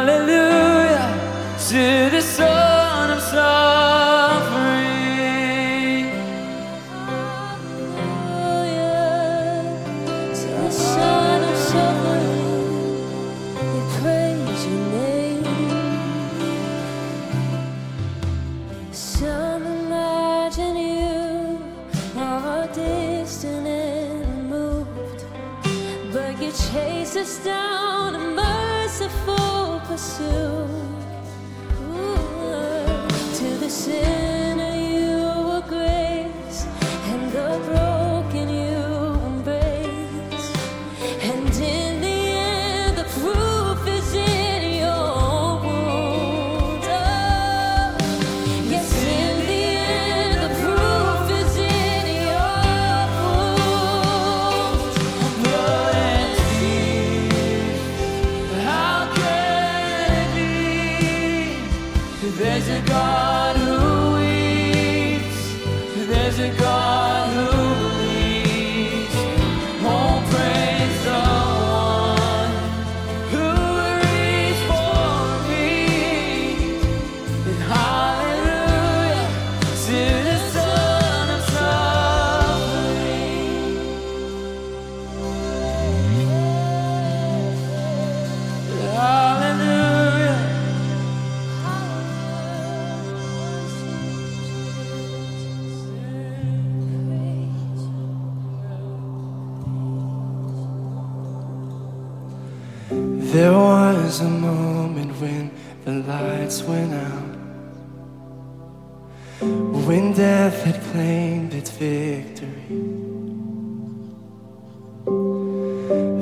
Hallelujah to the soul.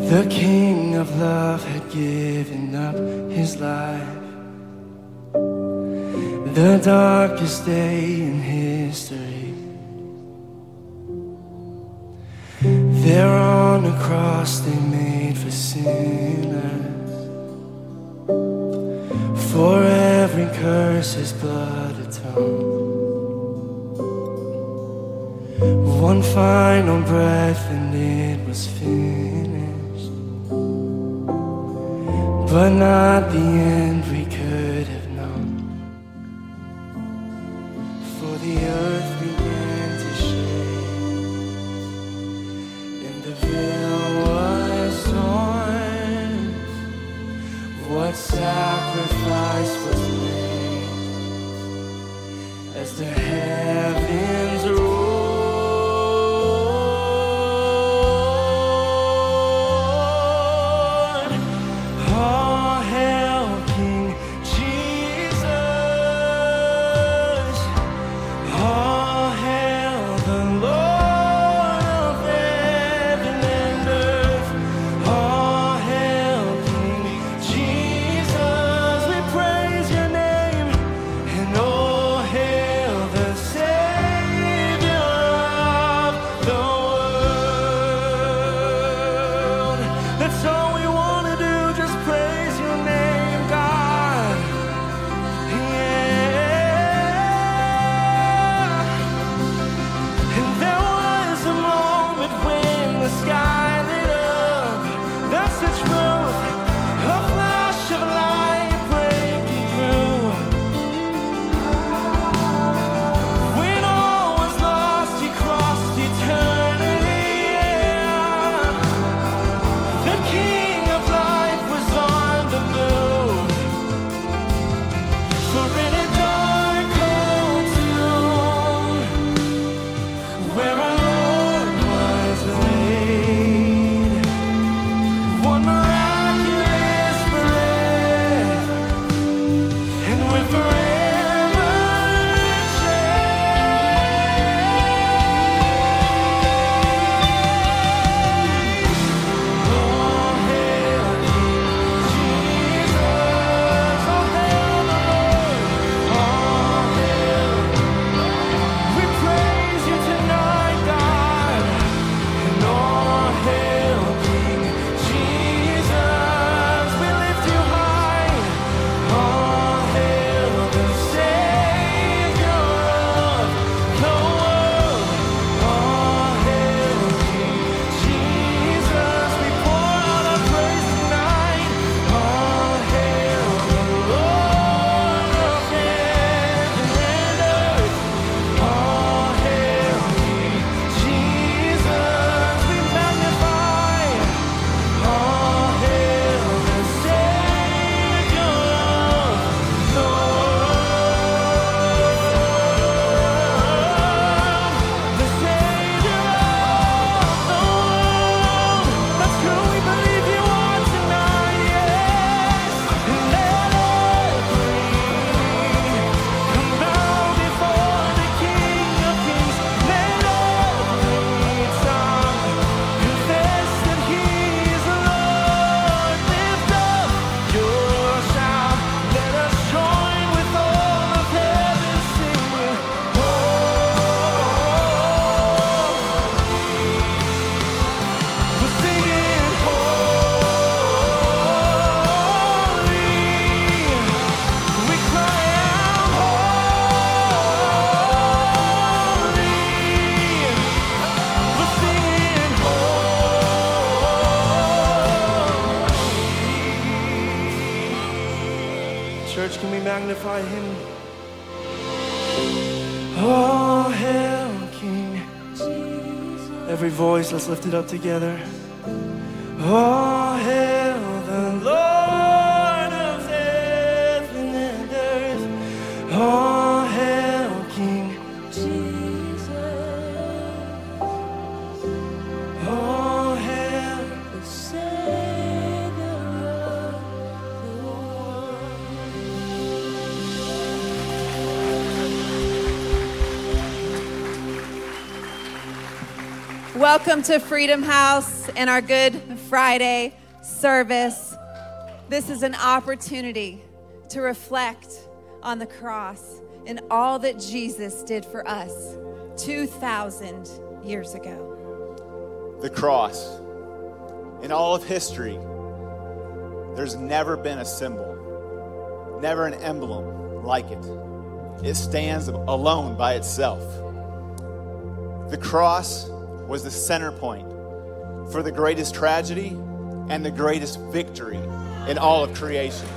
The king of love had given up his life. The darkest day in history. There on a cross they made for sinners. For every curse his blood atoned. One final breath and it was finished but not the end. Let's lift it up together. Oh, Welcome to Freedom House and our Good Friday service. This is an opportunity to reflect on the cross and all that Jesus did for us 2,000 years ago. the cross. In all of history, there's never been a symbol, never an emblem like it. It stands alone by itself. The cross was the center point for the greatest tragedy and the greatest victory in all of creation.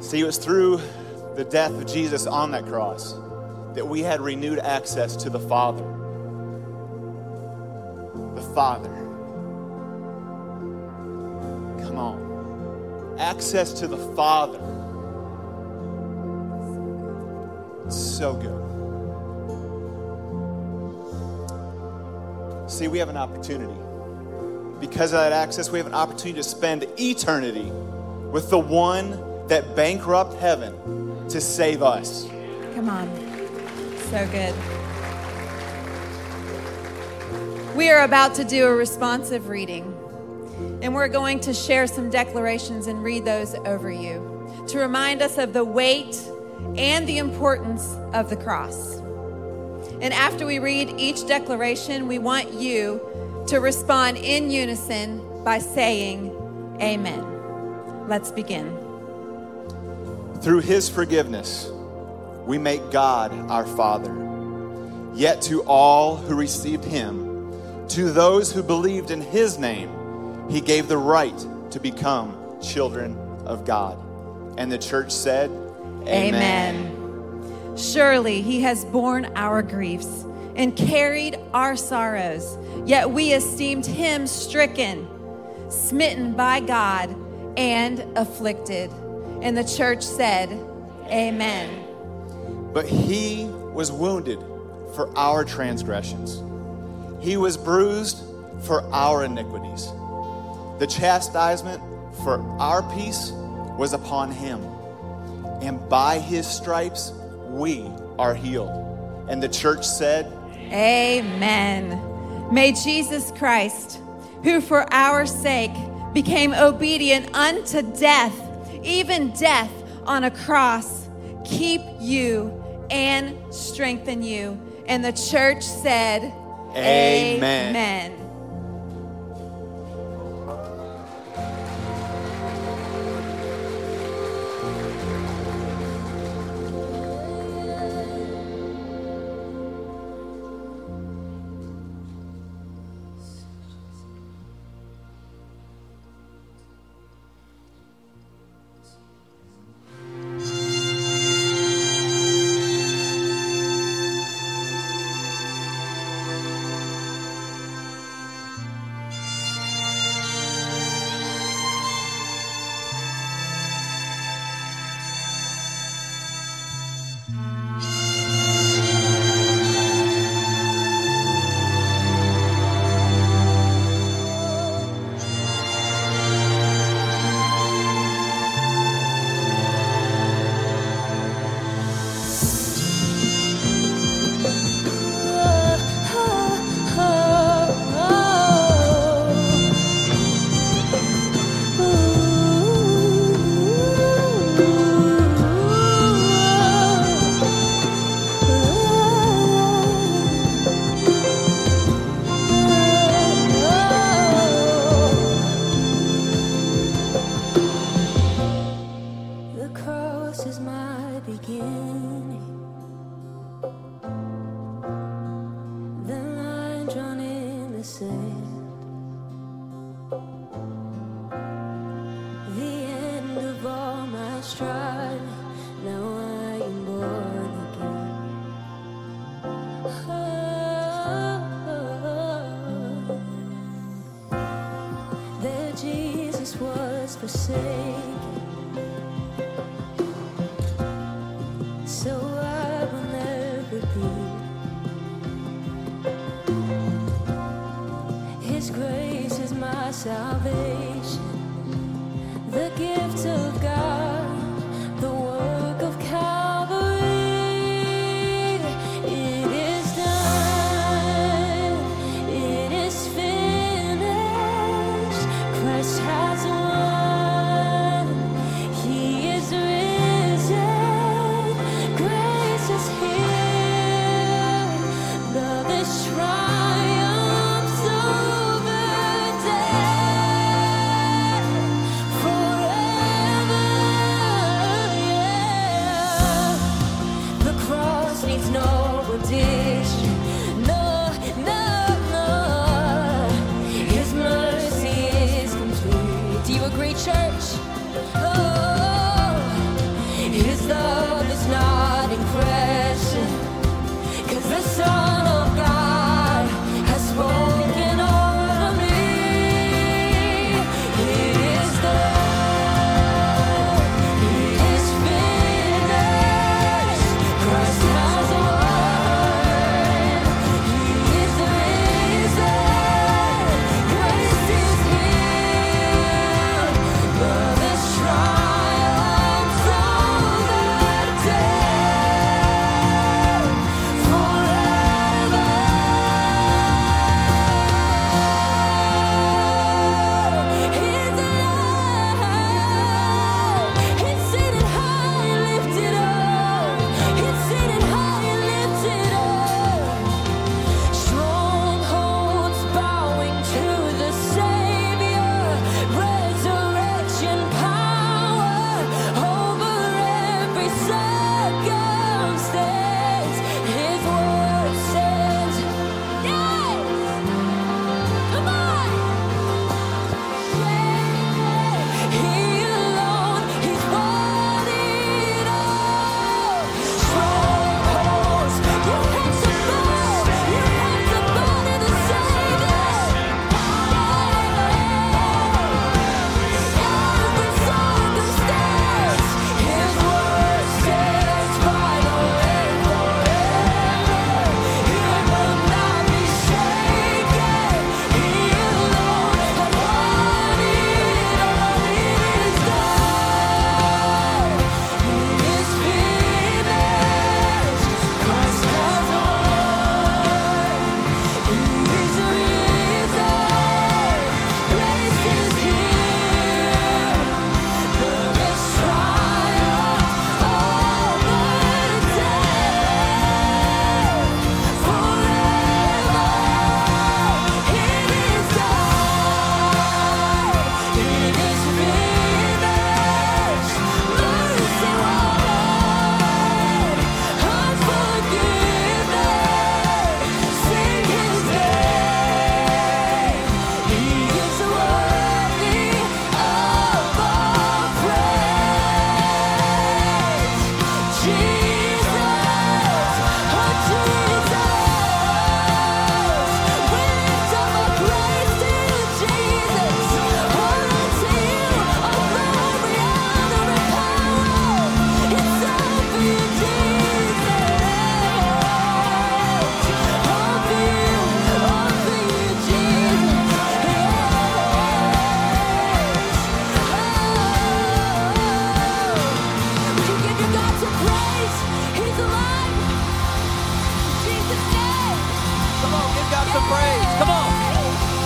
See, it was through the death of Jesus on that cross that we had renewed access to the Father. The Father. Come on. Access to the Father. So good. See, we have an opportunity. Because of that access, we have an opportunity to spend eternity with the one that bankrupt heaven to save us. Come on. So good. We are about to do a responsive reading, and we're going to share some declarations and read those over you to remind us of the weight and the importance of the cross. And after we read each declaration, we want you to respond in unison by saying, Amen. Let's begin. Through his forgiveness, we make God our Father. Yet to all who received him, to those who believed in his name, he gave the right to become children of God. And the church said, Amen. Surely he has borne our griefs and carried our sorrows, yet we esteemed him stricken, smitten by God, and afflicted. And the church said, Amen. But he was wounded for our transgressions, he was bruised for our iniquities. The chastisement for our peace was upon him, and by his stripes we are healed. And the church said, Amen. May Jesus Christ, who for our sake became obedient unto death, even death on a cross, keep you and strengthen you. And the church said, Amen. Amen. salvation, the gift of God. praise. Come on.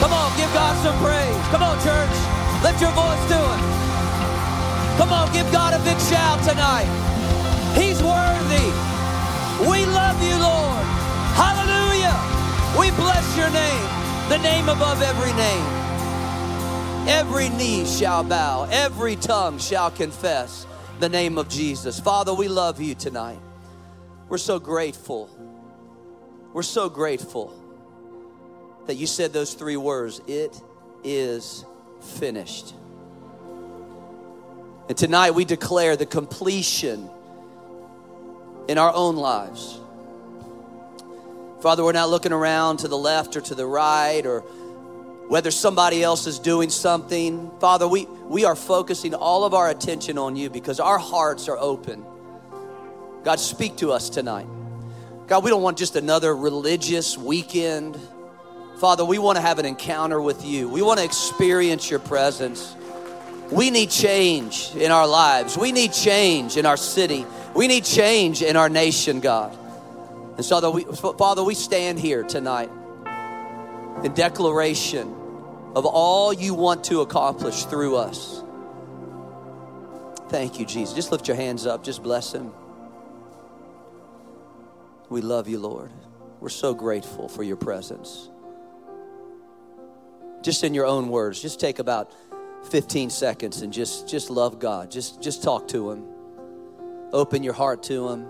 Come on, give God some praise. Come on, church. Lift your voice to Him. Come on, give God a big shout tonight. He's worthy. We love you, Lord. Hallelujah. We bless your name, the name above every name. Every knee shall bow, every tongue shall confess the name of Jesus. Father, we love you tonight. We're so grateful. We're so grateful that you said those three words it is finished. And tonight we declare the completion in our own lives. Father, we're not looking around to the left or to the right or whether somebody else is doing something. Father, we, we are focusing all of our attention on you because our hearts are open. God, speak to us tonight. God, we don't want just another religious weekend. Father, we want to have an encounter with you. We want to experience your presence. We need change in our lives. We need change in our city. We need change in our nation, God. And so, we, Father, we stand here tonight in declaration of all you want to accomplish through us. Thank you, Jesus. Just lift your hands up, just bless him. We love you, Lord. We're so grateful for your presence. Just in your own words, just take about 15 seconds and just just love God. Just just talk to him. Open your heart to him.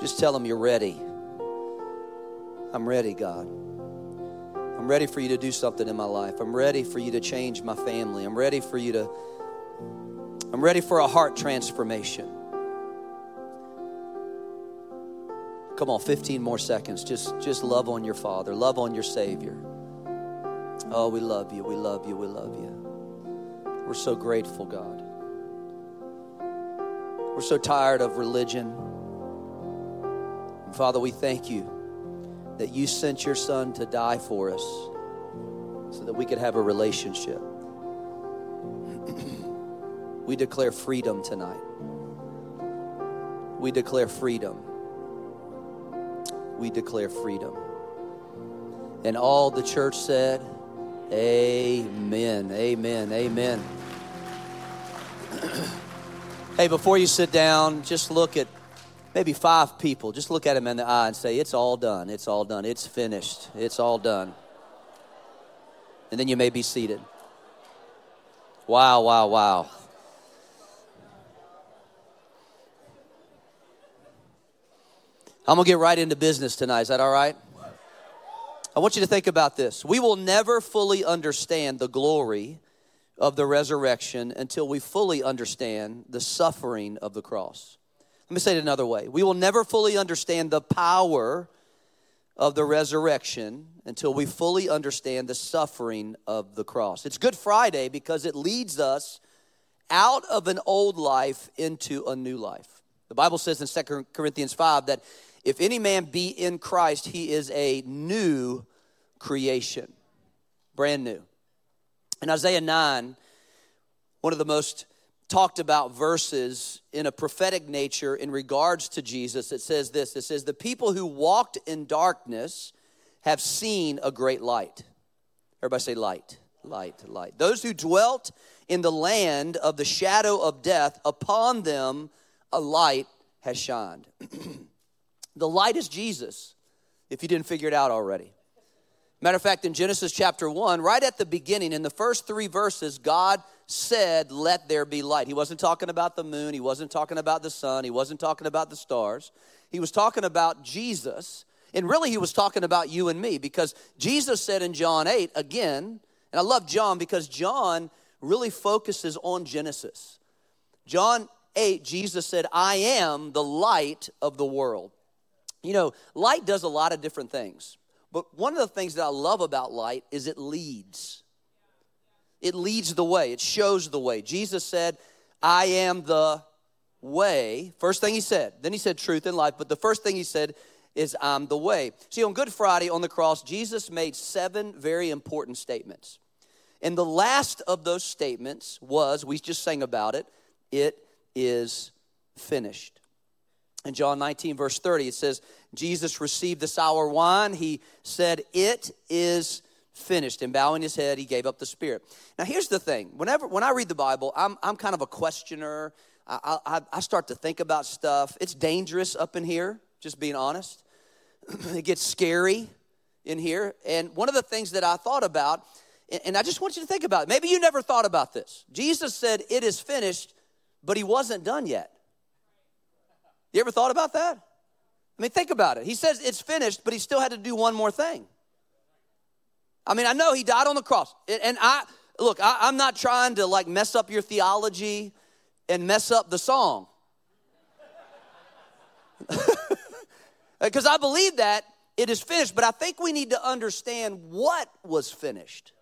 Just tell him you're ready. I'm ready, God. I'm ready for you to do something in my life. I'm ready for you to change my family. I'm ready for you to I'm ready for a heart transformation. Come on, 15 more seconds. Just just love on your Father. Love on your Savior. Oh, we love you. We love you. We love you. We're so grateful, God. We're so tired of religion. And Father, we thank you that you sent your son to die for us so that we could have a relationship. We declare freedom tonight. We declare freedom. We declare freedom. And all the church said, Amen. Amen. Amen. hey, before you sit down, just look at maybe five people. Just look at them in the eye and say, It's all done. It's all done. It's finished. It's all done. And then you may be seated. Wow, wow, wow. I'm going to get right into business tonight. Is that all right? I want you to think about this. We will never fully understand the glory of the resurrection until we fully understand the suffering of the cross. Let me say it another way. We will never fully understand the power of the resurrection until we fully understand the suffering of the cross. It's Good Friday because it leads us out of an old life into a new life. The Bible says in 2 Corinthians 5 that if any man be in Christ, he is a new creation, brand new. In Isaiah 9, one of the most talked about verses in a prophetic nature in regards to Jesus, it says this it says, The people who walked in darkness have seen a great light. Everybody say light, light, light. Those who dwelt in the land of the shadow of death, upon them a light has shined. The light is Jesus, if you didn't figure it out already. Matter of fact, in Genesis chapter 1, right at the beginning, in the first three verses, God said, Let there be light. He wasn't talking about the moon, he wasn't talking about the sun, he wasn't talking about the stars. He was talking about Jesus, and really, he was talking about you and me because Jesus said in John 8, again, and I love John because John really focuses on Genesis. John 8, Jesus said, I am the light of the world. You know, light does a lot of different things. But one of the things that I love about light is it leads. It leads the way, it shows the way. Jesus said, I am the way. First thing he said. Then he said truth and life. But the first thing he said is, I'm the way. See, on Good Friday on the cross, Jesus made seven very important statements. And the last of those statements was, we just sang about it, it is finished. In John 19, verse 30, it says, Jesus received the sour wine. He said, It is finished. And bowing his head, he gave up the spirit. Now, here's the thing whenever when I read the Bible, I'm, I'm kind of a questioner. I, I, I start to think about stuff. It's dangerous up in here, just being honest. it gets scary in here. And one of the things that I thought about, and I just want you to think about it. Maybe you never thought about this. Jesus said, It is finished, but he wasn't done yet. You ever thought about that? I mean, think about it. He says it's finished, but he still had to do one more thing. I mean, I know he died on the cross. And I, look, I, I'm not trying to like mess up your theology and mess up the song. Because I believe that it is finished, but I think we need to understand what was finished.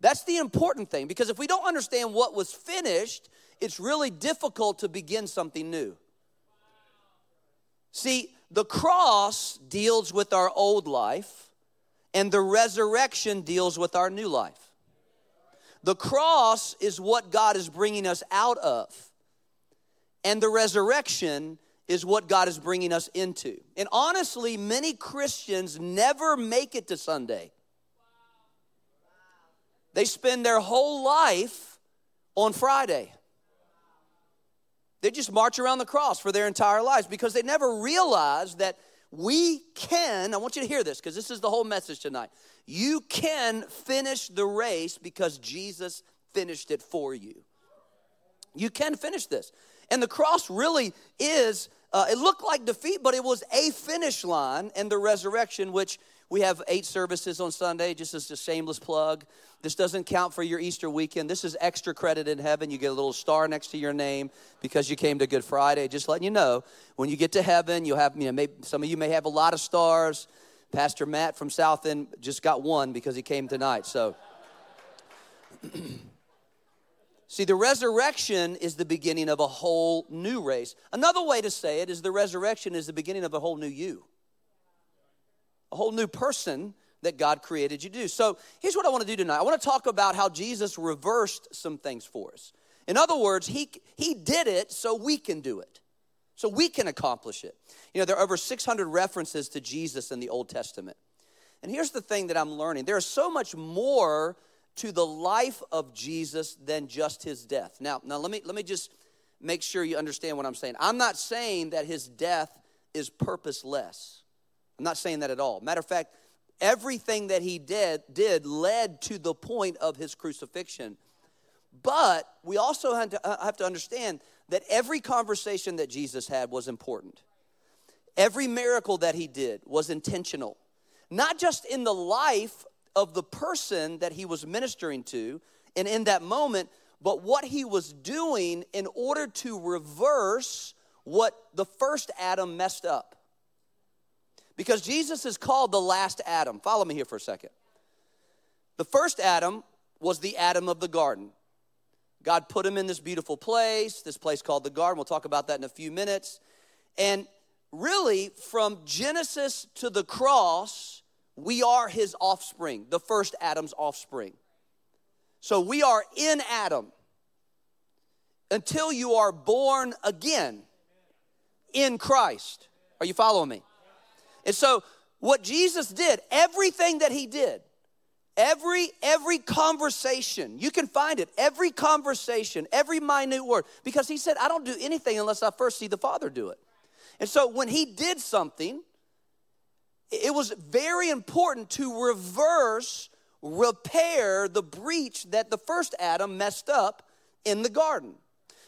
That's the important thing because if we don't understand what was finished, it's really difficult to begin something new. See, the cross deals with our old life, and the resurrection deals with our new life. The cross is what God is bringing us out of, and the resurrection is what God is bringing us into. And honestly, many Christians never make it to Sunday. They spend their whole life on Friday. They just march around the cross for their entire lives because they never realize that we can, I want you to hear this because this is the whole message tonight. You can finish the race because Jesus finished it for you. You can finish this. And the cross really is, uh, it looked like defeat, but it was a finish line and the resurrection, which we have eight services on Sunday, just as a shameless plug. This doesn't count for your Easter weekend. This is extra credit in heaven. You get a little star next to your name because you came to Good Friday. Just letting you know, when you get to heaven, you'll have, you know, maybe, some of you may have a lot of stars. Pastor Matt from South End just got one because he came tonight. So, see, the resurrection is the beginning of a whole new race. Another way to say it is the resurrection is the beginning of a whole new you a whole new person that God created you to do. So here's what I want to do tonight. I want to talk about how Jesus reversed some things for us. In other words, he, he did it so we can do it, so we can accomplish it. You know, there are over 600 references to Jesus in the Old Testament. And here's the thing that I'm learning there is so much more to the life of Jesus than just his death. Now, now let me let me just make sure you understand what I'm saying. I'm not saying that his death is purposeless. I'm not saying that at all. Matter of fact, everything that he did did led to the point of his crucifixion. But we also have to, uh, have to understand that every conversation that Jesus had was important. Every miracle that he did was intentional, not just in the life of the person that he was ministering to and in that moment, but what he was doing in order to reverse what the first Adam messed up. Because Jesus is called the last Adam. Follow me here for a second. The first Adam was the Adam of the garden. God put him in this beautiful place, this place called the garden. We'll talk about that in a few minutes. And really, from Genesis to the cross, we are his offspring, the first Adam's offspring. So we are in Adam until you are born again in Christ. Are you following me? And so what Jesus did, everything that he did, every every conversation, you can find it, every conversation, every minute word because he said I don't do anything unless I first see the Father do it. And so when he did something, it was very important to reverse repair the breach that the first Adam messed up in the garden.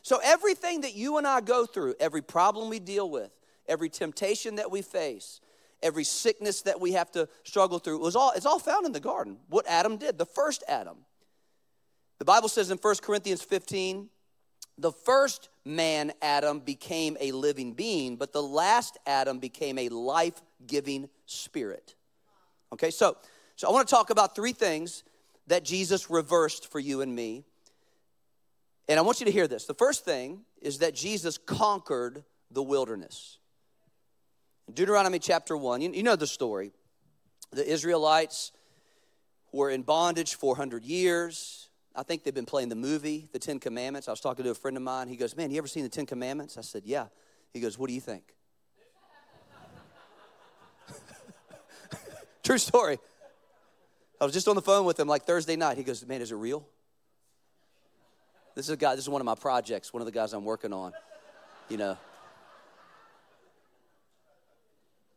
So everything that you and I go through, every problem we deal with, every temptation that we face, every sickness that we have to struggle through. It was all, it's all found in the garden. What Adam did, the first Adam. The Bible says in 1 Corinthians 15, the first man, Adam, became a living being, but the last Adam became a life giving spirit. Okay, so, so I want to talk about three things that Jesus reversed for you and me. And I want you to hear this. The first thing is that Jesus conquered the wilderness. Deuteronomy chapter 1, you, you know the story. The Israelites were in bondage 400 years. I think they've been playing the movie, The Ten Commandments. I was talking to a friend of mine. He goes, Man, you ever seen The Ten Commandments? I said, Yeah. He goes, What do you think? True story. I was just on the phone with him like Thursday night. He goes, Man, is it real? This is a guy, this is one of my projects, one of the guys I'm working on, you know.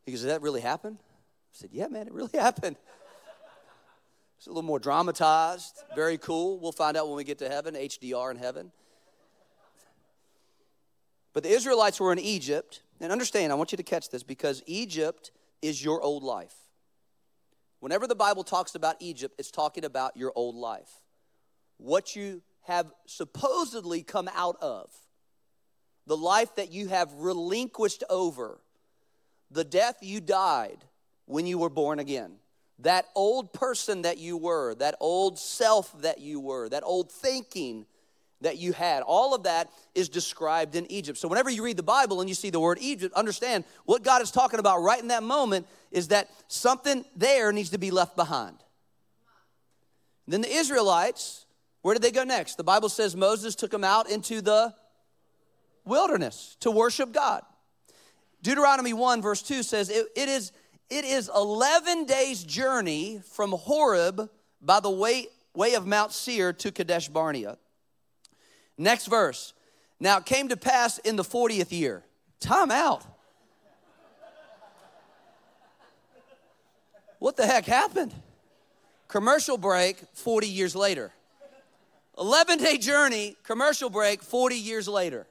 He goes, Did that really happen? I said, Yeah, man, it really happened. It's a little more dramatized, very cool. We'll find out when we get to heaven, HDR in heaven. But the Israelites were in Egypt, And understand, I want you to catch this because Egypt is your old life. Whenever the Bible talks about Egypt, it's talking about your old life. What you have supposedly come out of, the life that you have relinquished over, the death you died when you were born again. That old person that you were, that old self that you were, that old thinking that you had. All of that is described in Egypt. So, whenever you read the Bible and you see the word Egypt, understand what God is talking about right in that moment is that something there needs to be left behind. Then the Israelites, where did they go next? The Bible says Moses took them out into the wilderness to worship God. Deuteronomy 1, verse 2 says, it, it, is, it is 11 days' journey from Horeb by the way, way of Mount Seir to Kadesh Barnea. Next verse. Now it came to pass in the 40th year. Time out. What the heck happened? Commercial break 40 years later. 11 day journey, commercial break 40 years later.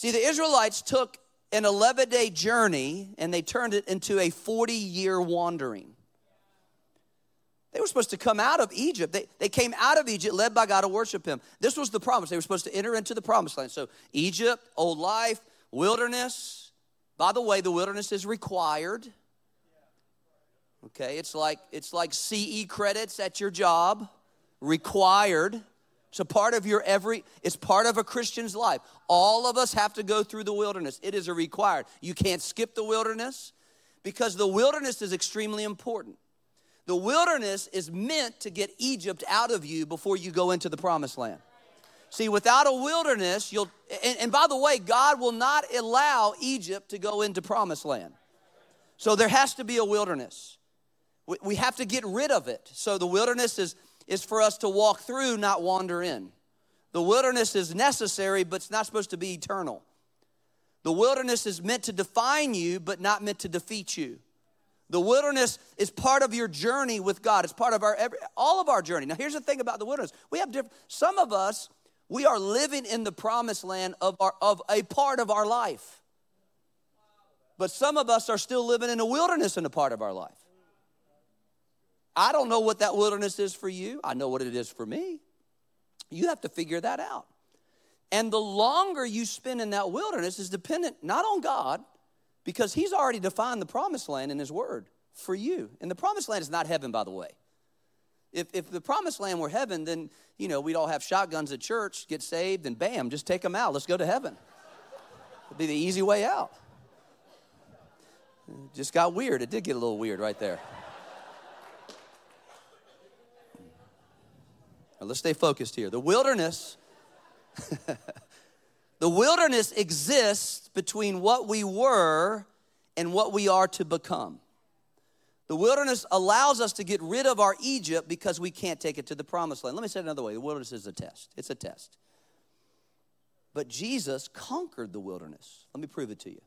See, the Israelites took an 11 day journey and they turned it into a 40 year wandering. They were supposed to come out of Egypt. They, they came out of Egypt led by God to worship Him. This was the promise. They were supposed to enter into the promised land. So, Egypt, old life, wilderness. By the way, the wilderness is required. Okay, it's like it's like CE credits at your job, required. It's a part of your every, it's part of a Christian's life. All of us have to go through the wilderness. It is a required. You can't skip the wilderness because the wilderness is extremely important. The wilderness is meant to get Egypt out of you before you go into the promised land. See, without a wilderness, you'll, and, and by the way, God will not allow Egypt to go into promised land. So there has to be a wilderness. We, we have to get rid of it. So the wilderness is, is for us to walk through, not wander in. The wilderness is necessary, but it's not supposed to be eternal. The wilderness is meant to define you, but not meant to defeat you. The wilderness is part of your journey with God. It's part of our every, all of our journey. Now, here's the thing about the wilderness: we have different. Some of us we are living in the promised land of our of a part of our life, but some of us are still living in a wilderness in a part of our life. I don't know what that wilderness is for you. I know what it is for me. You have to figure that out. And the longer you spend in that wilderness is dependent not on God, because He's already defined the promised land in His Word for you. And the promised land is not heaven, by the way. If, if the promised land were heaven, then, you know, we'd all have shotguns at church, get saved, and bam, just take them out. Let's go to heaven. It'd be the easy way out. It just got weird. It did get a little weird right there. Now, let's stay focused here. The wilderness, the wilderness exists between what we were and what we are to become. The wilderness allows us to get rid of our Egypt because we can't take it to the promised land. Let me say it another way the wilderness is a test. It's a test. But Jesus conquered the wilderness. Let me prove it to you.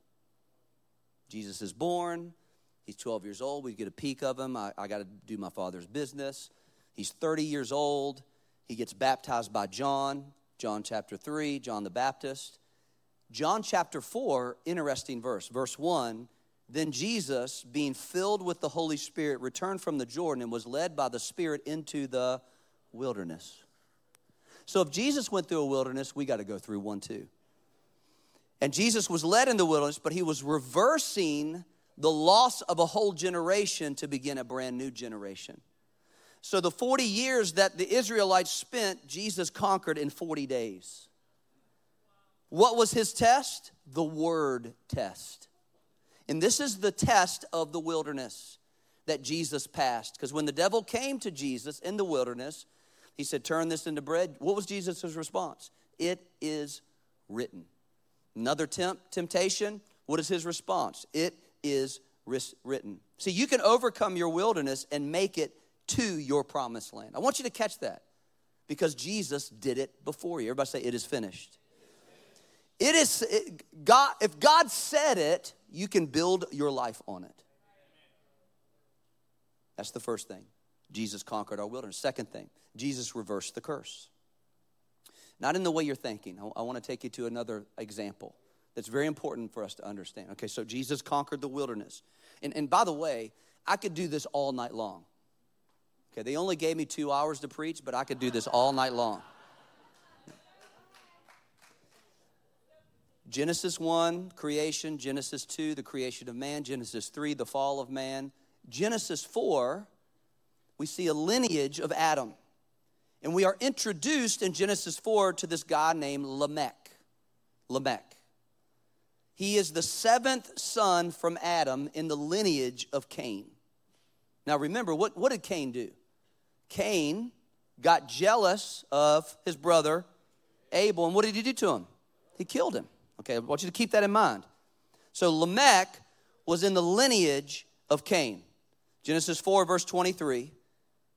Jesus is born. He's 12 years old. We get a peek of him. I, I got to do my father's business. He's 30 years old. He gets baptized by John, John chapter 3, John the Baptist. John chapter 4, interesting verse. Verse 1 Then Jesus, being filled with the Holy Spirit, returned from the Jordan and was led by the Spirit into the wilderness. So if Jesus went through a wilderness, we got to go through one too. And Jesus was led in the wilderness, but he was reversing the loss of a whole generation to begin a brand new generation. So the 40 years that the Israelites spent, Jesus conquered in 40 days. What was his test? The word test. And this is the test of the wilderness that Jesus passed. Because when the devil came to Jesus in the wilderness, he said, Turn this into bread. What was Jesus' response? It is written. Another temp- temptation, what is his response? It is written. See, you can overcome your wilderness and make it to your promised land. I want you to catch that because Jesus did it before you. Everybody say, It is finished. It is it, God. If God said it, you can build your life on it. That's the first thing. Jesus conquered our wilderness. Second thing, Jesus reversed the curse. Not in the way you're thinking. I, I want to take you to another example. that's very important for us to understand. Okay, so Jesus conquered the wilderness. And, and by the way, I could do this all night long. Okay, they only gave me two hours to preach, but I could do this all night long. Genesis 1, creation. Genesis 2, the creation of man. Genesis 3, the fall of man. Genesis 4, we see a lineage of Adam. And we are introduced in Genesis 4 to this guy named Lamech. Lamech. He is the seventh son from Adam in the lineage of Cain. Now remember, what, what did Cain do? Cain got jealous of his brother Abel, and what did he do to him? He killed him. Okay, I want you to keep that in mind. So Lamech was in the lineage of Cain. Genesis 4, verse 23.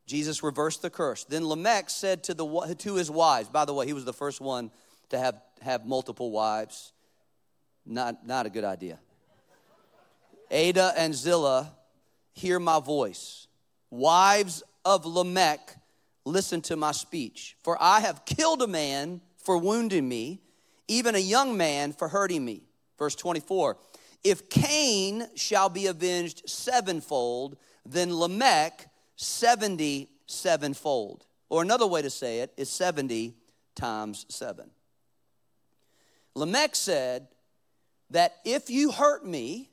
Jesus reversed the curse. Then Lamech said to, the, to his wives, by the way, he was the first one to have, have multiple wives. Not, not a good idea. Ada and Zillah, hear my voice. Wives of Lamech, listen to my speech. For I have killed a man for wounding me, even a young man for hurting me. Verse 24 If Cain shall be avenged sevenfold, then Lamech 70 sevenfold. Or another way to say it is 70 times 7. Lamech said that if you hurt me,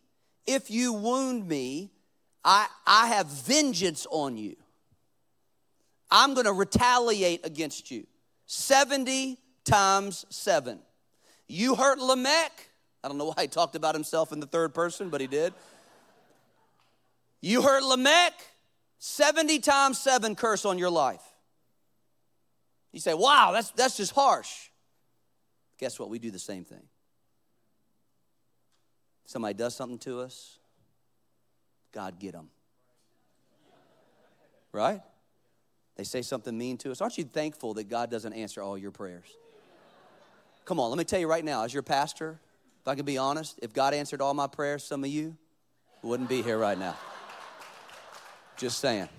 if you wound me, I, I have vengeance on you. I'm going to retaliate against you. 70 times 7. You hurt Lamech. I don't know why he talked about himself in the third person, but he did. You hurt Lamech. 70 times 7 curse on your life. You say, wow, that's, that's just harsh. Guess what? We do the same thing. Somebody does something to us, God get them. Right? They say something mean to us. Aren't you thankful that God doesn't answer all your prayers? Come on, let me tell you right now, as your pastor, if I can be honest, if God answered all my prayers, some of you wouldn't be here right now. Just saying.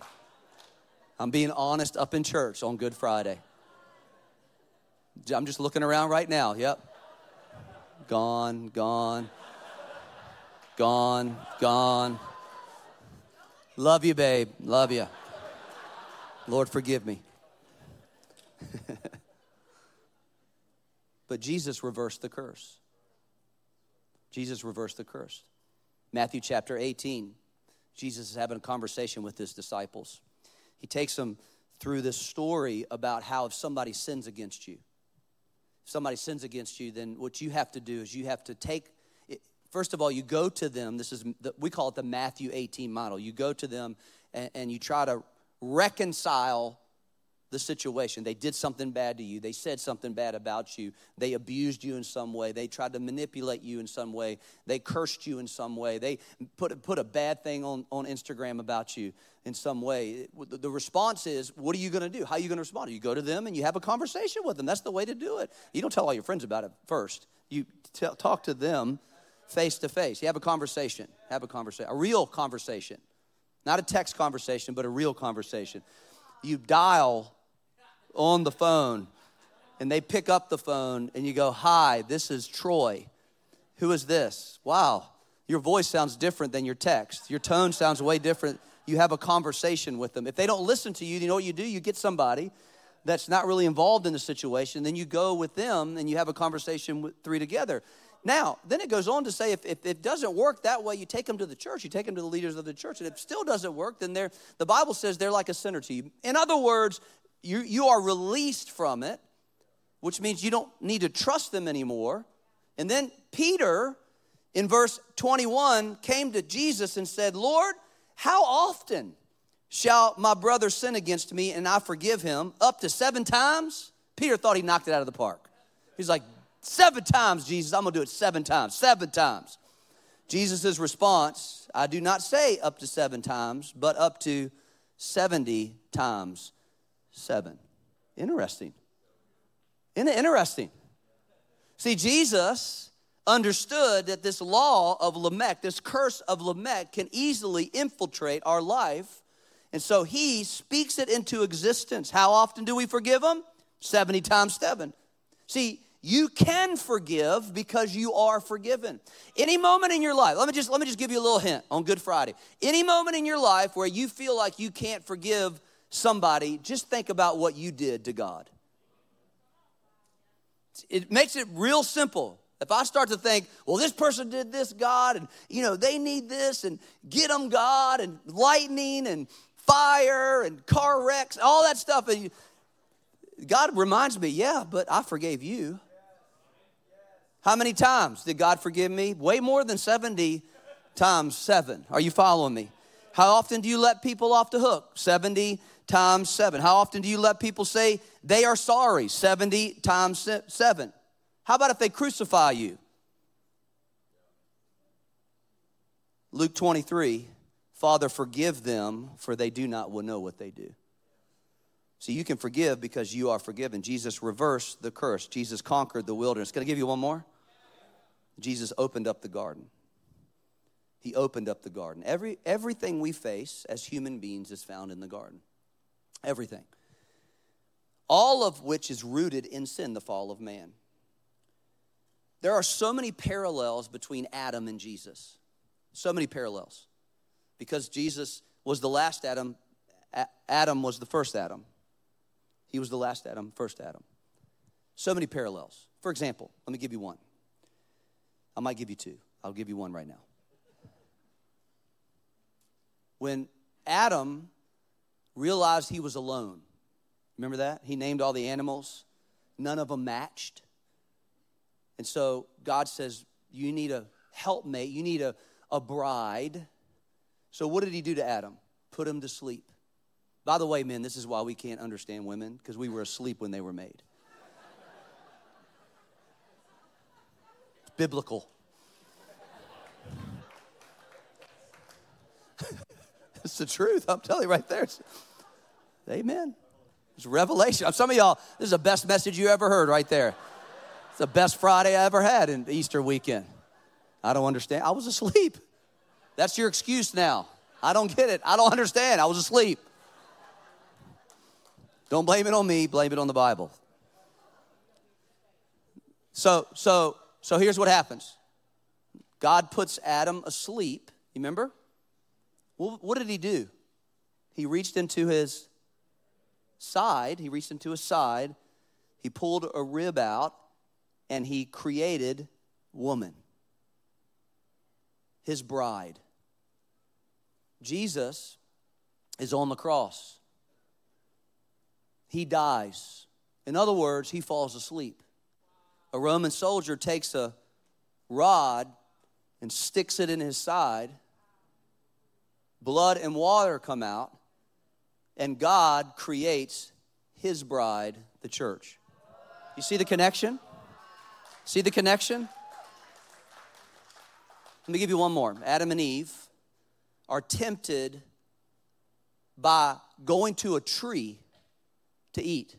I'm being honest up in church on Good Friday. I'm just looking around right now. Yep. Gone, gone, gone, gone. Love you, babe. Love you. Lord, forgive me. but Jesus reversed the curse. Jesus reversed the curse. Matthew chapter 18. Jesus is having a conversation with his disciples. He takes them through this story about how if somebody sins against you, if somebody sins against you, then what you have to do is you have to take, first of all, you go to them. This is, the, we call it the Matthew 18 model. You go to them and, and you try to reconcile the situation. They did something bad to you. They said something bad about you. They abused you in some way. They tried to manipulate you in some way. They cursed you in some way. They put, put a bad thing on, on Instagram about you in some way. The response is, what are you going to do? How are you going to respond? You go to them and you have a conversation with them. That's the way to do it. You don't tell all your friends about it first. You tell, talk to them face to face. You have a conversation. Have a conversation, a real conversation. Not a text conversation, but a real conversation. You dial on the phone and they pick up the phone and you go, Hi, this is Troy. Who is this? Wow, your voice sounds different than your text. Your tone sounds way different. You have a conversation with them. If they don't listen to you, you know what you do? You get somebody that's not really involved in the situation, then you go with them and you have a conversation with three together. Now, then it goes on to say if, if it doesn't work that way, you take them to the church, you take them to the leaders of the church. And if still doesn't work, then they're, the Bible says they're like a sinner to you. In other words, you, you are released from it, which means you don't need to trust them anymore. And then Peter, in verse 21, came to Jesus and said, Lord, how often shall my brother sin against me and I forgive him? Up to seven times? Peter thought he knocked it out of the park. He's like, Seven times, Jesus, I'm gonna do it seven times, seven times. Jesus' response, I do not say up to seven times, but up to 70 times seven. Interesting. Isn't it interesting? See, Jesus understood that this law of Lamech, this curse of Lamech, can easily infiltrate our life. And so he speaks it into existence. How often do we forgive him? 70 times seven. See, You can forgive because you are forgiven. Any moment in your life, let me just let me just give you a little hint on Good Friday. Any moment in your life where you feel like you can't forgive somebody, just think about what you did to God. It makes it real simple. If I start to think, well, this person did this, God, and you know, they need this, and get them, God, and lightning and fire and car wrecks, all that stuff, and God reminds me, yeah, but I forgave you. How many times did God forgive me? Way more than 70 times seven. Are you following me? How often do you let people off the hook? 70 times seven. How often do you let people say they are sorry? 70 times seven. How about if they crucify you? Luke 23 Father, forgive them, for they do not know what they do. So you can forgive because you are forgiven. Jesus reversed the curse. Jesus conquered the wilderness. Can I give you one more? Jesus opened up the garden. He opened up the garden. Every, everything we face as human beings is found in the garden. Everything. All of which is rooted in sin, the fall of man. There are so many parallels between Adam and Jesus. So many parallels. Because Jesus was the last Adam, Adam was the first Adam. He was the last Adam, first Adam. So many parallels. For example, let me give you one. I might give you two. I'll give you one right now. When Adam realized he was alone, remember that? He named all the animals, none of them matched. And so God says, You need a helpmate, you need a, a bride. So what did he do to Adam? Put him to sleep. By the way, men, this is why we can't understand women, because we were asleep when they were made. Biblical. it's the truth. I'm telling you right there. It's- amen. It's revelation. Some of y'all, this is the best message you ever heard right there. It's the best Friday I ever had in Easter weekend. I don't understand. I was asleep. That's your excuse now. I don't get it. I don't understand. I was asleep. Don't blame it on me, blame it on the Bible. So, so, so here's what happens. God puts Adam asleep. You remember? Well, what did he do? He reached into his side. He reached into his side. He pulled a rib out and he created woman, his bride. Jesus is on the cross. He dies. In other words, he falls asleep. A Roman soldier takes a rod and sticks it in his side. Blood and water come out, and God creates his bride, the church. You see the connection? See the connection? Let me give you one more. Adam and Eve are tempted by going to a tree to eat.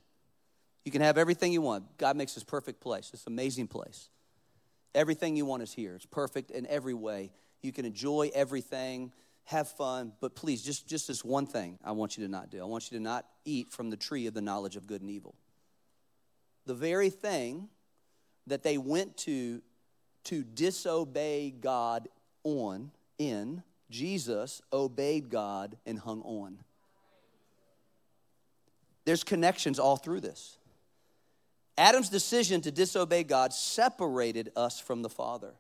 You can have everything you want. God makes this perfect place. An amazing place. Everything you want is here. It's perfect in every way. You can enjoy everything, have fun, but please, just, just this one thing I want you to not do. I want you to not eat from the tree of the knowledge of good and evil. The very thing that they went to to disobey God on, in, Jesus obeyed God and hung on. There's connections all through this. Adam's decision to disobey God separated us from the Father.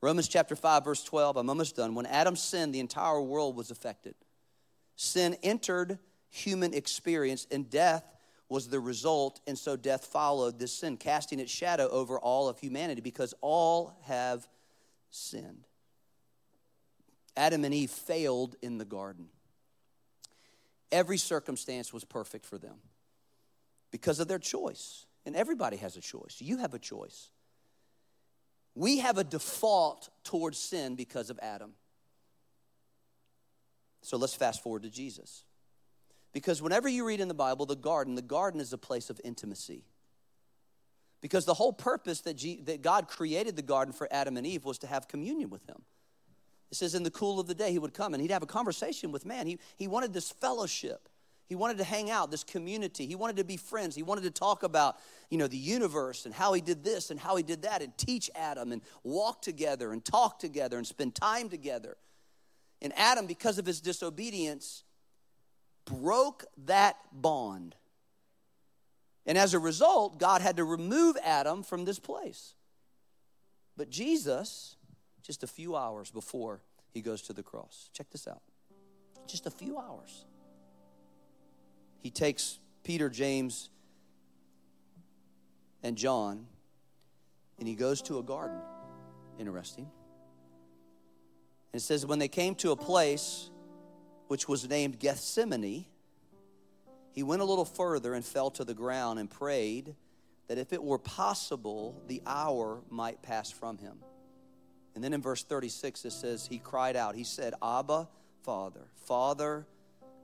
Romans chapter 5, verse 12, I'm almost done. When Adam sinned, the entire world was affected. Sin entered human experience, and death was the result, and so death followed this sin, casting its shadow over all of humanity because all have sinned. Adam and Eve failed in the garden. Every circumstance was perfect for them because of their choice. And everybody has a choice. You have a choice. We have a default towards sin because of Adam. So let's fast forward to Jesus. Because whenever you read in the Bible, the garden, the garden is a place of intimacy. Because the whole purpose that, G, that God created the garden for Adam and Eve was to have communion with Him. It says in the cool of the day, He would come and He'd have a conversation with man. He, he wanted this fellowship. He wanted to hang out, this community. He wanted to be friends. He wanted to talk about, you know, the universe and how he did this and how he did that and teach Adam and walk together and talk together and spend time together. And Adam, because of his disobedience, broke that bond. And as a result, God had to remove Adam from this place. But Jesus, just a few hours before he goes to the cross, check this out. Just a few hours. He takes Peter, James, and John, and he goes to a garden. Interesting. And it says, when they came to a place which was named Gethsemane, he went a little further and fell to the ground and prayed that if it were possible, the hour might pass from him. And then in verse 36, it says, He cried out, He said, Abba, Father, Father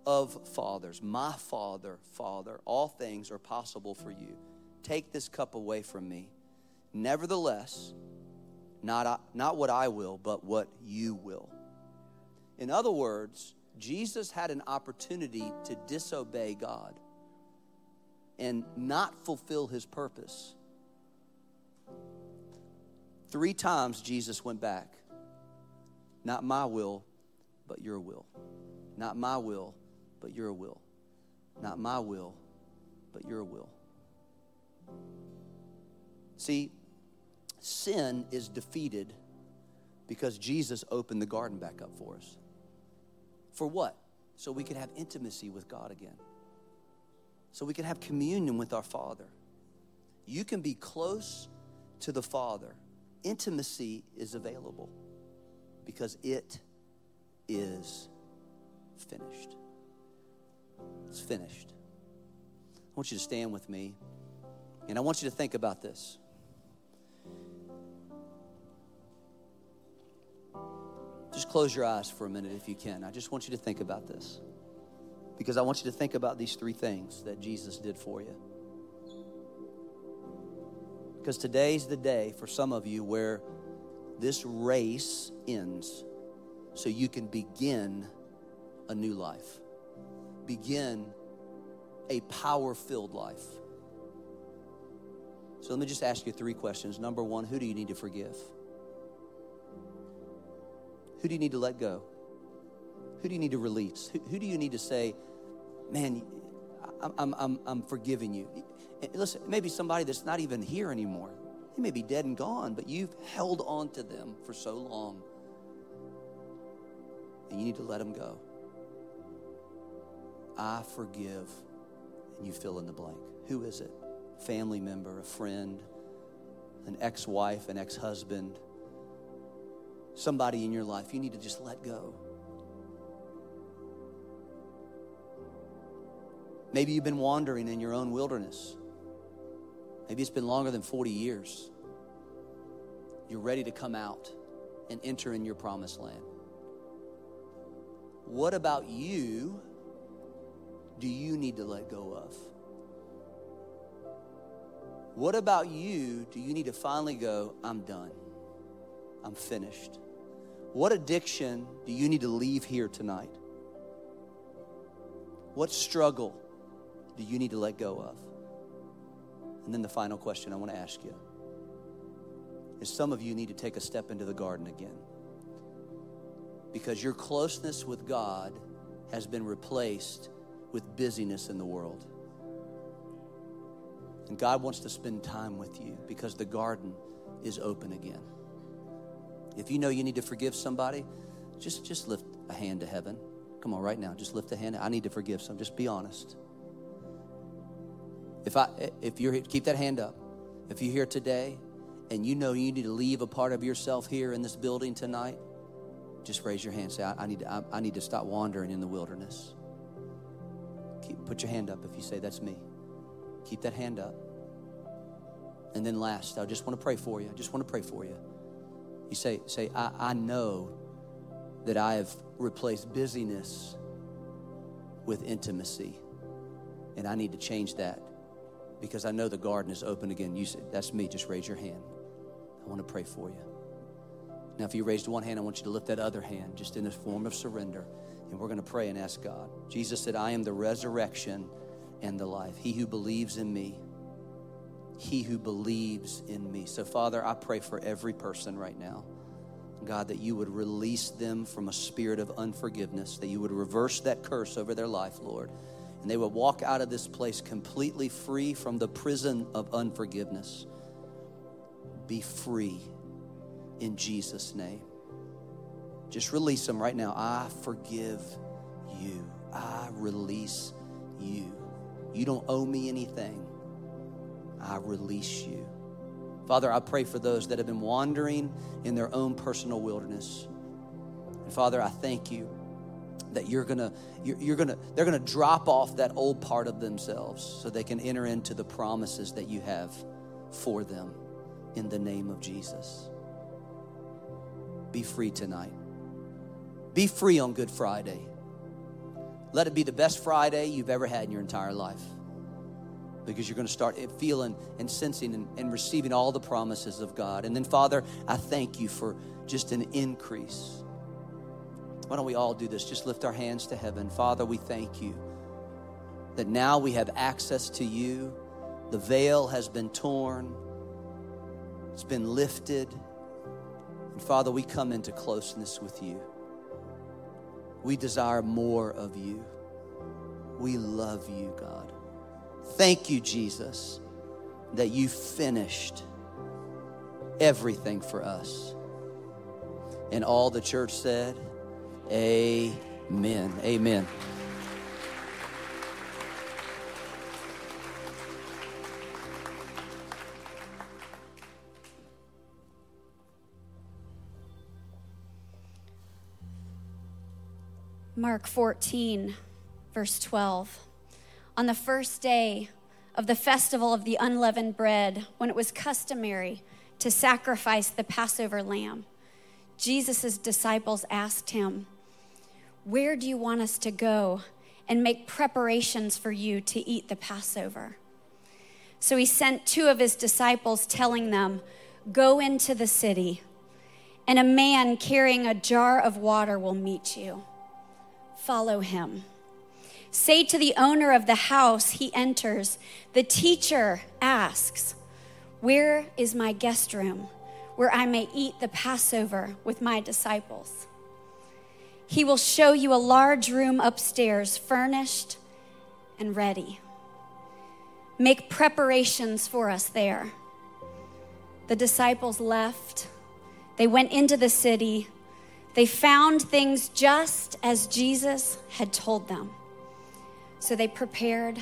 of fathers, my Father, Father, all things are possible for you. Take this cup away from me. Nevertheless, not, I, not what I will, but what you will. In other words, Jesus had an opportunity to disobey God and not fulfill his purpose. Three times Jesus went back. Not my will, but your will. Not my will, but your will. Not my will, but your will. See, sin is defeated because Jesus opened the garden back up for us. For what? So we could have intimacy with God again. So we can have communion with our Father. You can be close to the Father. Intimacy is available because it is finished. Finished. I want you to stand with me, and I want you to think about this. Just close your eyes for a minute if you can. I just want you to think about this. Because I want you to think about these three things that Jesus did for you. Because today's the day for some of you where this race ends so you can begin a new life, begin a power filled life. So let me just ask you three questions. Number one, who do you need to forgive? Who do you need to let go? Who do you need to release? Who, who do you need to say, man, I'm, I'm, I'm, forgiving you? And listen, maybe somebody that's not even here anymore. They may be dead and gone, but you've held on to them for so long. And you need to let them go. I forgive. And you fill in the blank. Who is it? Family member, a friend, an ex wife, an ex husband, somebody in your life. You need to just let go. Maybe you've been wandering in your own wilderness. Maybe it's been longer than 40 years. You're ready to come out and enter in your promised land. What about you do you need to let go of? What about you do you need to finally go, I'm done? I'm finished? What addiction do you need to leave here tonight? What struggle do you need to let go of? And then the final question I want to ask you is some of you need to take a step into the garden again. Because your closeness with God has been replaced with busyness in the world. And God wants to spend time with you because the garden is open again. If you know you need to forgive somebody, just, just lift a hand to heaven. Come on, right now, just lift a hand. I need to forgive some. Just be honest. If I if you're keep that hand up. If you're here today and you know you need to leave a part of yourself here in this building tonight, just raise your hand. Say, I, I need to I, I need to stop wandering in the wilderness. Put your hand up if you say that's me. Keep that hand up. And then last, I just want to pray for you. I just want to pray for you. You say, say, I, I know that I have replaced busyness with intimacy. And I need to change that because I know the garden is open again. You say, that's me. Just raise your hand. I want to pray for you. Now, if you raised one hand, I want you to lift that other hand just in a form of surrender. And we're going to pray and ask God. Jesus said, I am the resurrection and the life. He who believes in me, he who believes in me. So, Father, I pray for every person right now. God, that you would release them from a spirit of unforgiveness, that you would reverse that curse over their life, Lord. And they would walk out of this place completely free from the prison of unforgiveness. Be free in Jesus' name. Just release them right now. I forgive you. I release you. You don't owe me anything. I release you. Father, I pray for those that have been wandering in their own personal wilderness. And Father, I thank you that you're gonna, you're, you're gonna, they're gonna drop off that old part of themselves so they can enter into the promises that you have for them in the name of Jesus. Be free tonight. Be free on Good Friday. Let it be the best Friday you've ever had in your entire life because you're going to start feeling and sensing and, and, receiving all the promises of God. And then, Father, I thank you for just an increase. Why don't we all do this? Just lift our hands to heaven. Father, we thank you that now we have access to you. The veil has been torn, it's been lifted. And Father, we come into closeness with you. We desire more of you. We love you, God. Thank you, Jesus, that you finished everything for us. And all the church said, Amen. Amen. Mark 14, verse 12. On the first day of the festival of the unleavened bread, when it was customary to sacrifice the Passover lamb, Jesus' disciples asked him, Where do you want us to go and make preparations for you to eat the Passover? So he sent two of his disciples, telling them, Go into the city, and a man carrying a jar of water will meet you. Follow him. Say to the owner of the house he enters, The teacher asks, Where is my guest room? where I may eat the Passover with my disciples. He will show you a large room upstairs, furnished and ready. Make preparations for us there. The disciples left. They went into the city. They found things just as Jesus had told them. So they prepared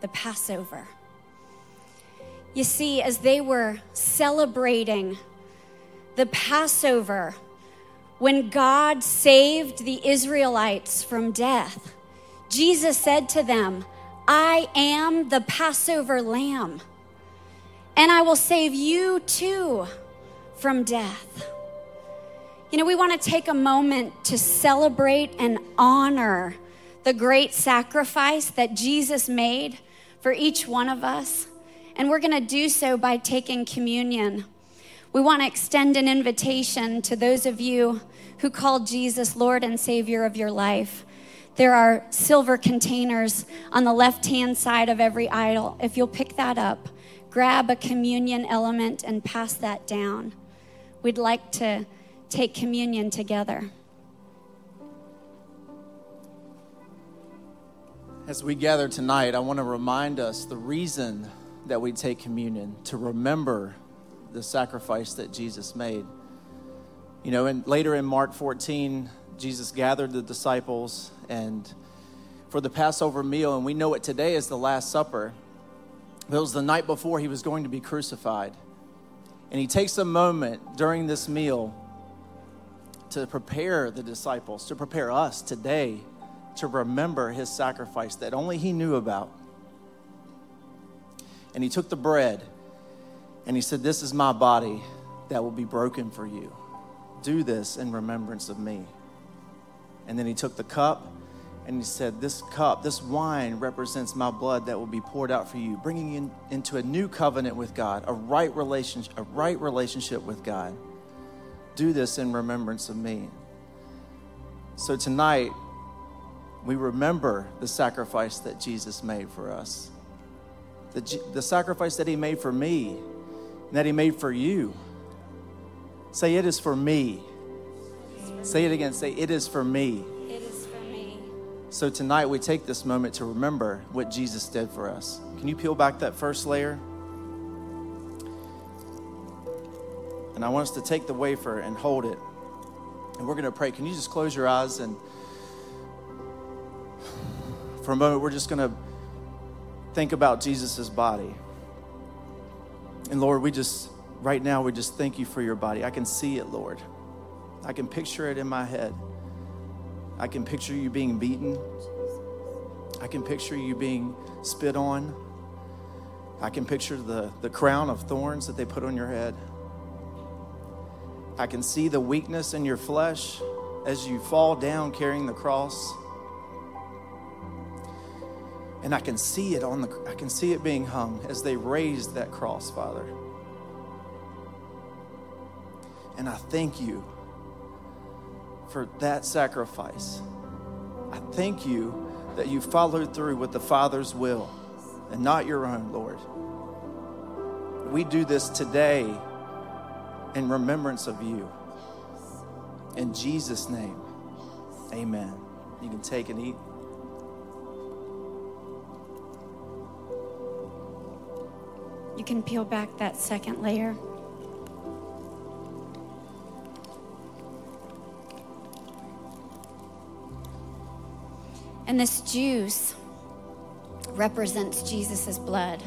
the Passover. You see, as they were celebrating the Passover, when God saved the Israelites from death, Jesus said to them, I am the Passover lamb, and I will save you too from death. You know, we want to take a moment to celebrate and honor the great sacrifice that Jesus made for each one of us. And we're going to do so by taking communion. We want to extend an invitation to those of you who called Jesus Lord and Savior of your life. There are silver containers on the left hand side of every aisle. If you'll pick that up, grab a communion element and pass that down. We'd like to take communion together. As we gather tonight, I want to remind us the reason that we take communion to remember the sacrifice that Jesus made. You know, and later in Mark 14, Jesus gathered the disciples and for the Passover meal, and we know it today as the Last Supper. It was the night before he was going to be crucified. And he takes a moment during this meal to prepare the disciples, to prepare us today to remember his sacrifice that only he knew about. And he took the bread and he said, This is my body that will be broken for you. Do this in remembrance of me. And then he took the cup and he said, This cup, this wine represents my blood that will be poured out for you, bringing you in, into a new covenant with God, a right, relationship, a right relationship with God. Do this in remembrance of me. So tonight, we remember the sacrifice that Jesus made for us. The, the sacrifice that he made for me and that he made for you. Say, it is for me. Say it again. Say, it is for me. It is for me. So tonight we take this moment to remember what Jesus did for us. Can you peel back that first layer? And I want us to take the wafer and hold it. And we're going to pray. Can you just close your eyes and for a moment we're just going to think about Jesus' body. And Lord, we just right now we just thank you for your body. I can see it, Lord. I can picture it in my head. I can picture you being beaten. I can picture you being spit on. I can picture the, the crown of thorns that they put on your head. I can see the weakness in your flesh as you fall down carrying the cross. And I can see it on the I can see it being hung as they raised that cross, Father. And I thank you for that sacrifice. I thank you that you followed through with the Father's will and not your own, Lord. We do this today in remembrance of you. In Jesus' name, amen. You can take and eat. You can peel back that second layer. And this juice represents Jesus' blood.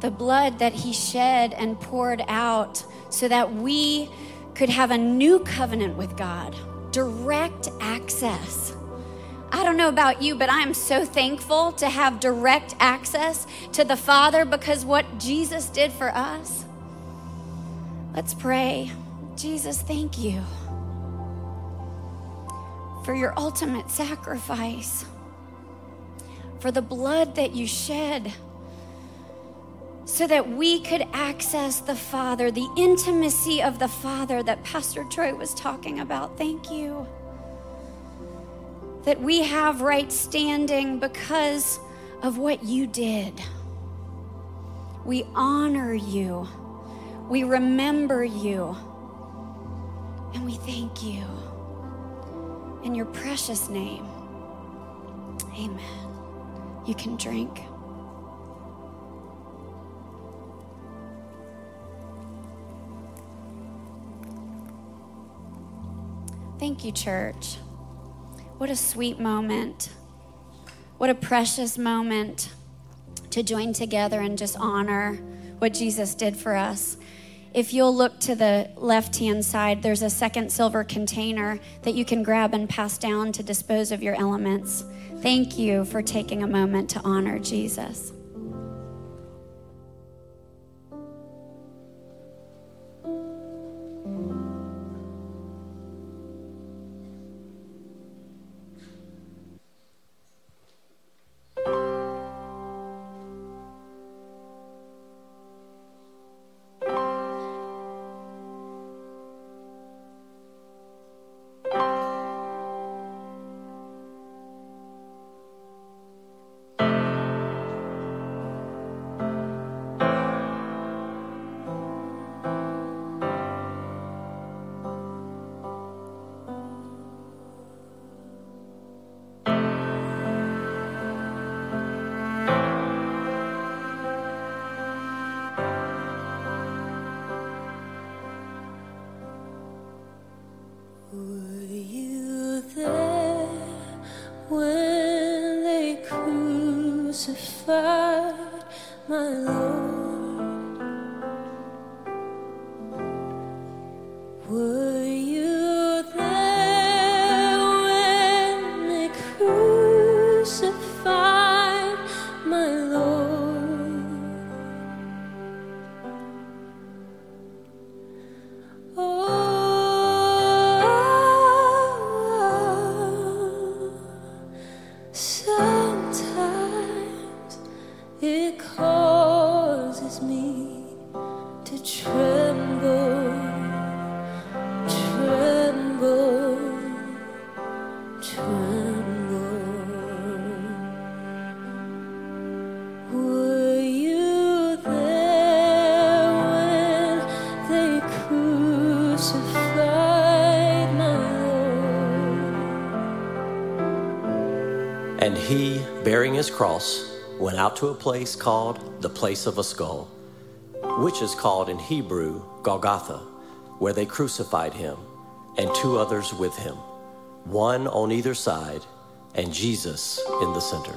The blood that he shed and poured out so that we could have a new covenant with God, direct access. I don't know about you, but I am so thankful to have direct access to the Father because what Jesus did for us. Let's pray. Jesus, thank you for your ultimate sacrifice, for the blood that you shed so that we could access the Father, the intimacy of the Father that Pastor Troy was talking about. Thank you. That we have right standing because of what you did. We honor you, we remember you, and we thank you. In your precious name, amen. You can drink. Thank you, church. What a sweet moment. What a precious moment to join together and just honor what Jesus did for us. If you'll look to the left hand side, there's a second silver container that you can grab and pass down to dispose of your elements. Thank you for taking a moment to honor Jesus. His cross, went out to a place called the place of a skull, which is called in Hebrew Golgotha, where they crucified him, and two others with him, one on either side, and Jesus in the center.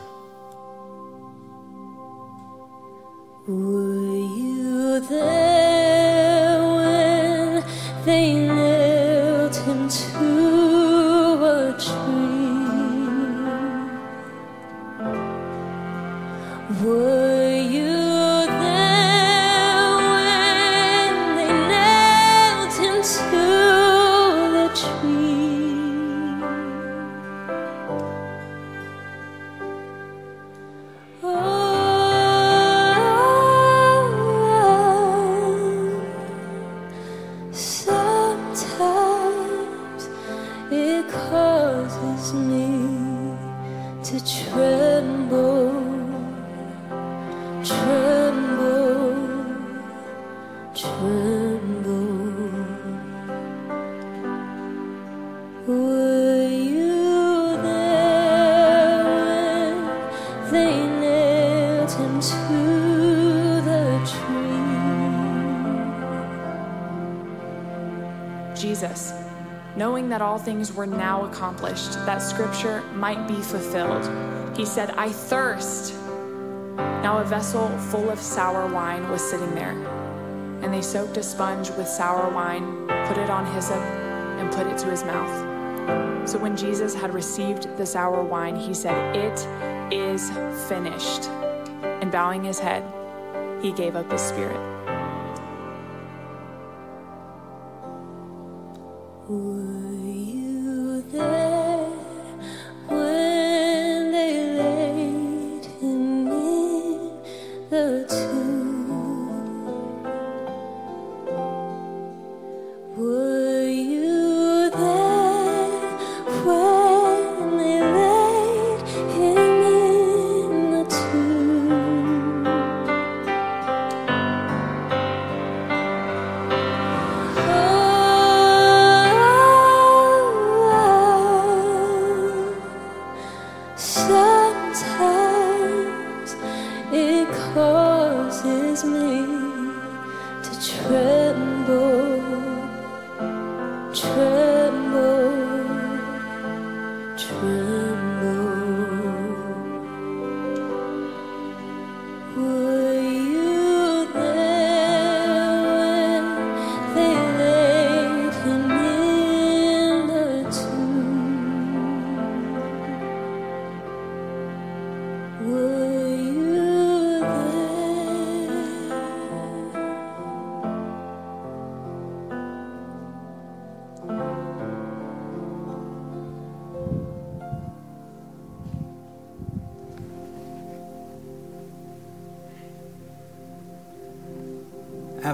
Were things were now accomplished, that scripture might be fulfilled, he said, I thirst. Now a vessel full of sour wine was sitting there, and they soaked a sponge with sour wine, put it on hyssop, and put it to his mouth. So when Jesus had received the sour wine, he said, It is finished. And bowing his head, he gave up his spirit.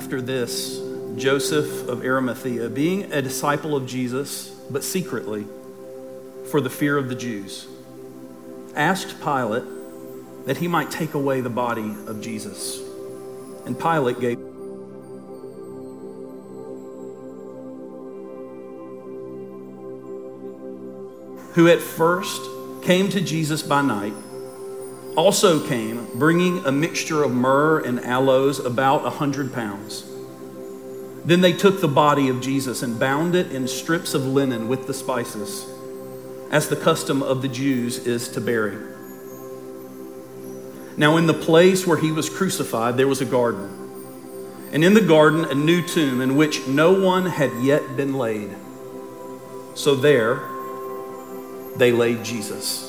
After this, Joseph of Arimathea, being a disciple of Jesus, but secretly, for the fear of the Jews, asked Pilate that he might take away the body of Jesus. And Pilate gave. Who at first came to Jesus by night also came bringing a mixture of myrrh and aloes, about a hundred pounds. Then they took the body of Jesus and bound it in strips of linen with the spices, as the custom of the Jews is to bury. Now, in the place where he was crucified, there was a garden. And in the garden, a new tomb in which no one had yet been laid. So there they laid Jesus.